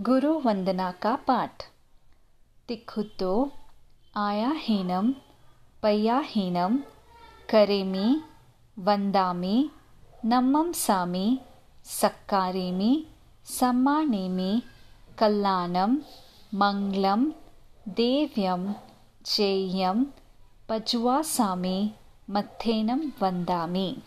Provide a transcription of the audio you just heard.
गुरु वंदना का पाठ। तिखुतो, आयाहीनम, पयाहीनम, करेमी, वंदामी नमम सामी सक्कारेमी सम्मानेमी, कल्याणम, मंगलम, देव्यम जेयम पजुवासामी मथेनम वंदामी।